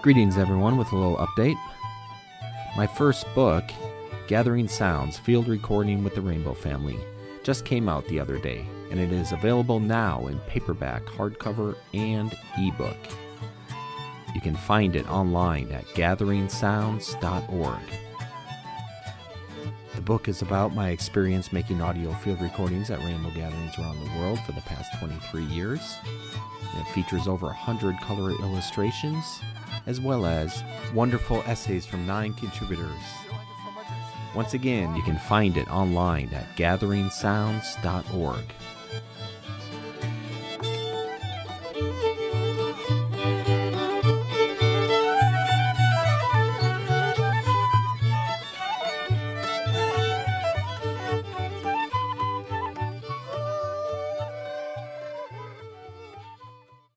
Greetings, everyone, with a little update. My first book, Gathering Sounds Field Recording with the Rainbow Family, just came out the other day, and it is available now in paperback, hardcover, and ebook. You can find it online at gatheringsounds.org. The book is about my experience making audio field recordings at rainbow gatherings around the world for the past 23 years. It features over 100 color illustrations, as well as wonderful essays from nine contributors. Once again, you can find it online at gatheringsounds.org.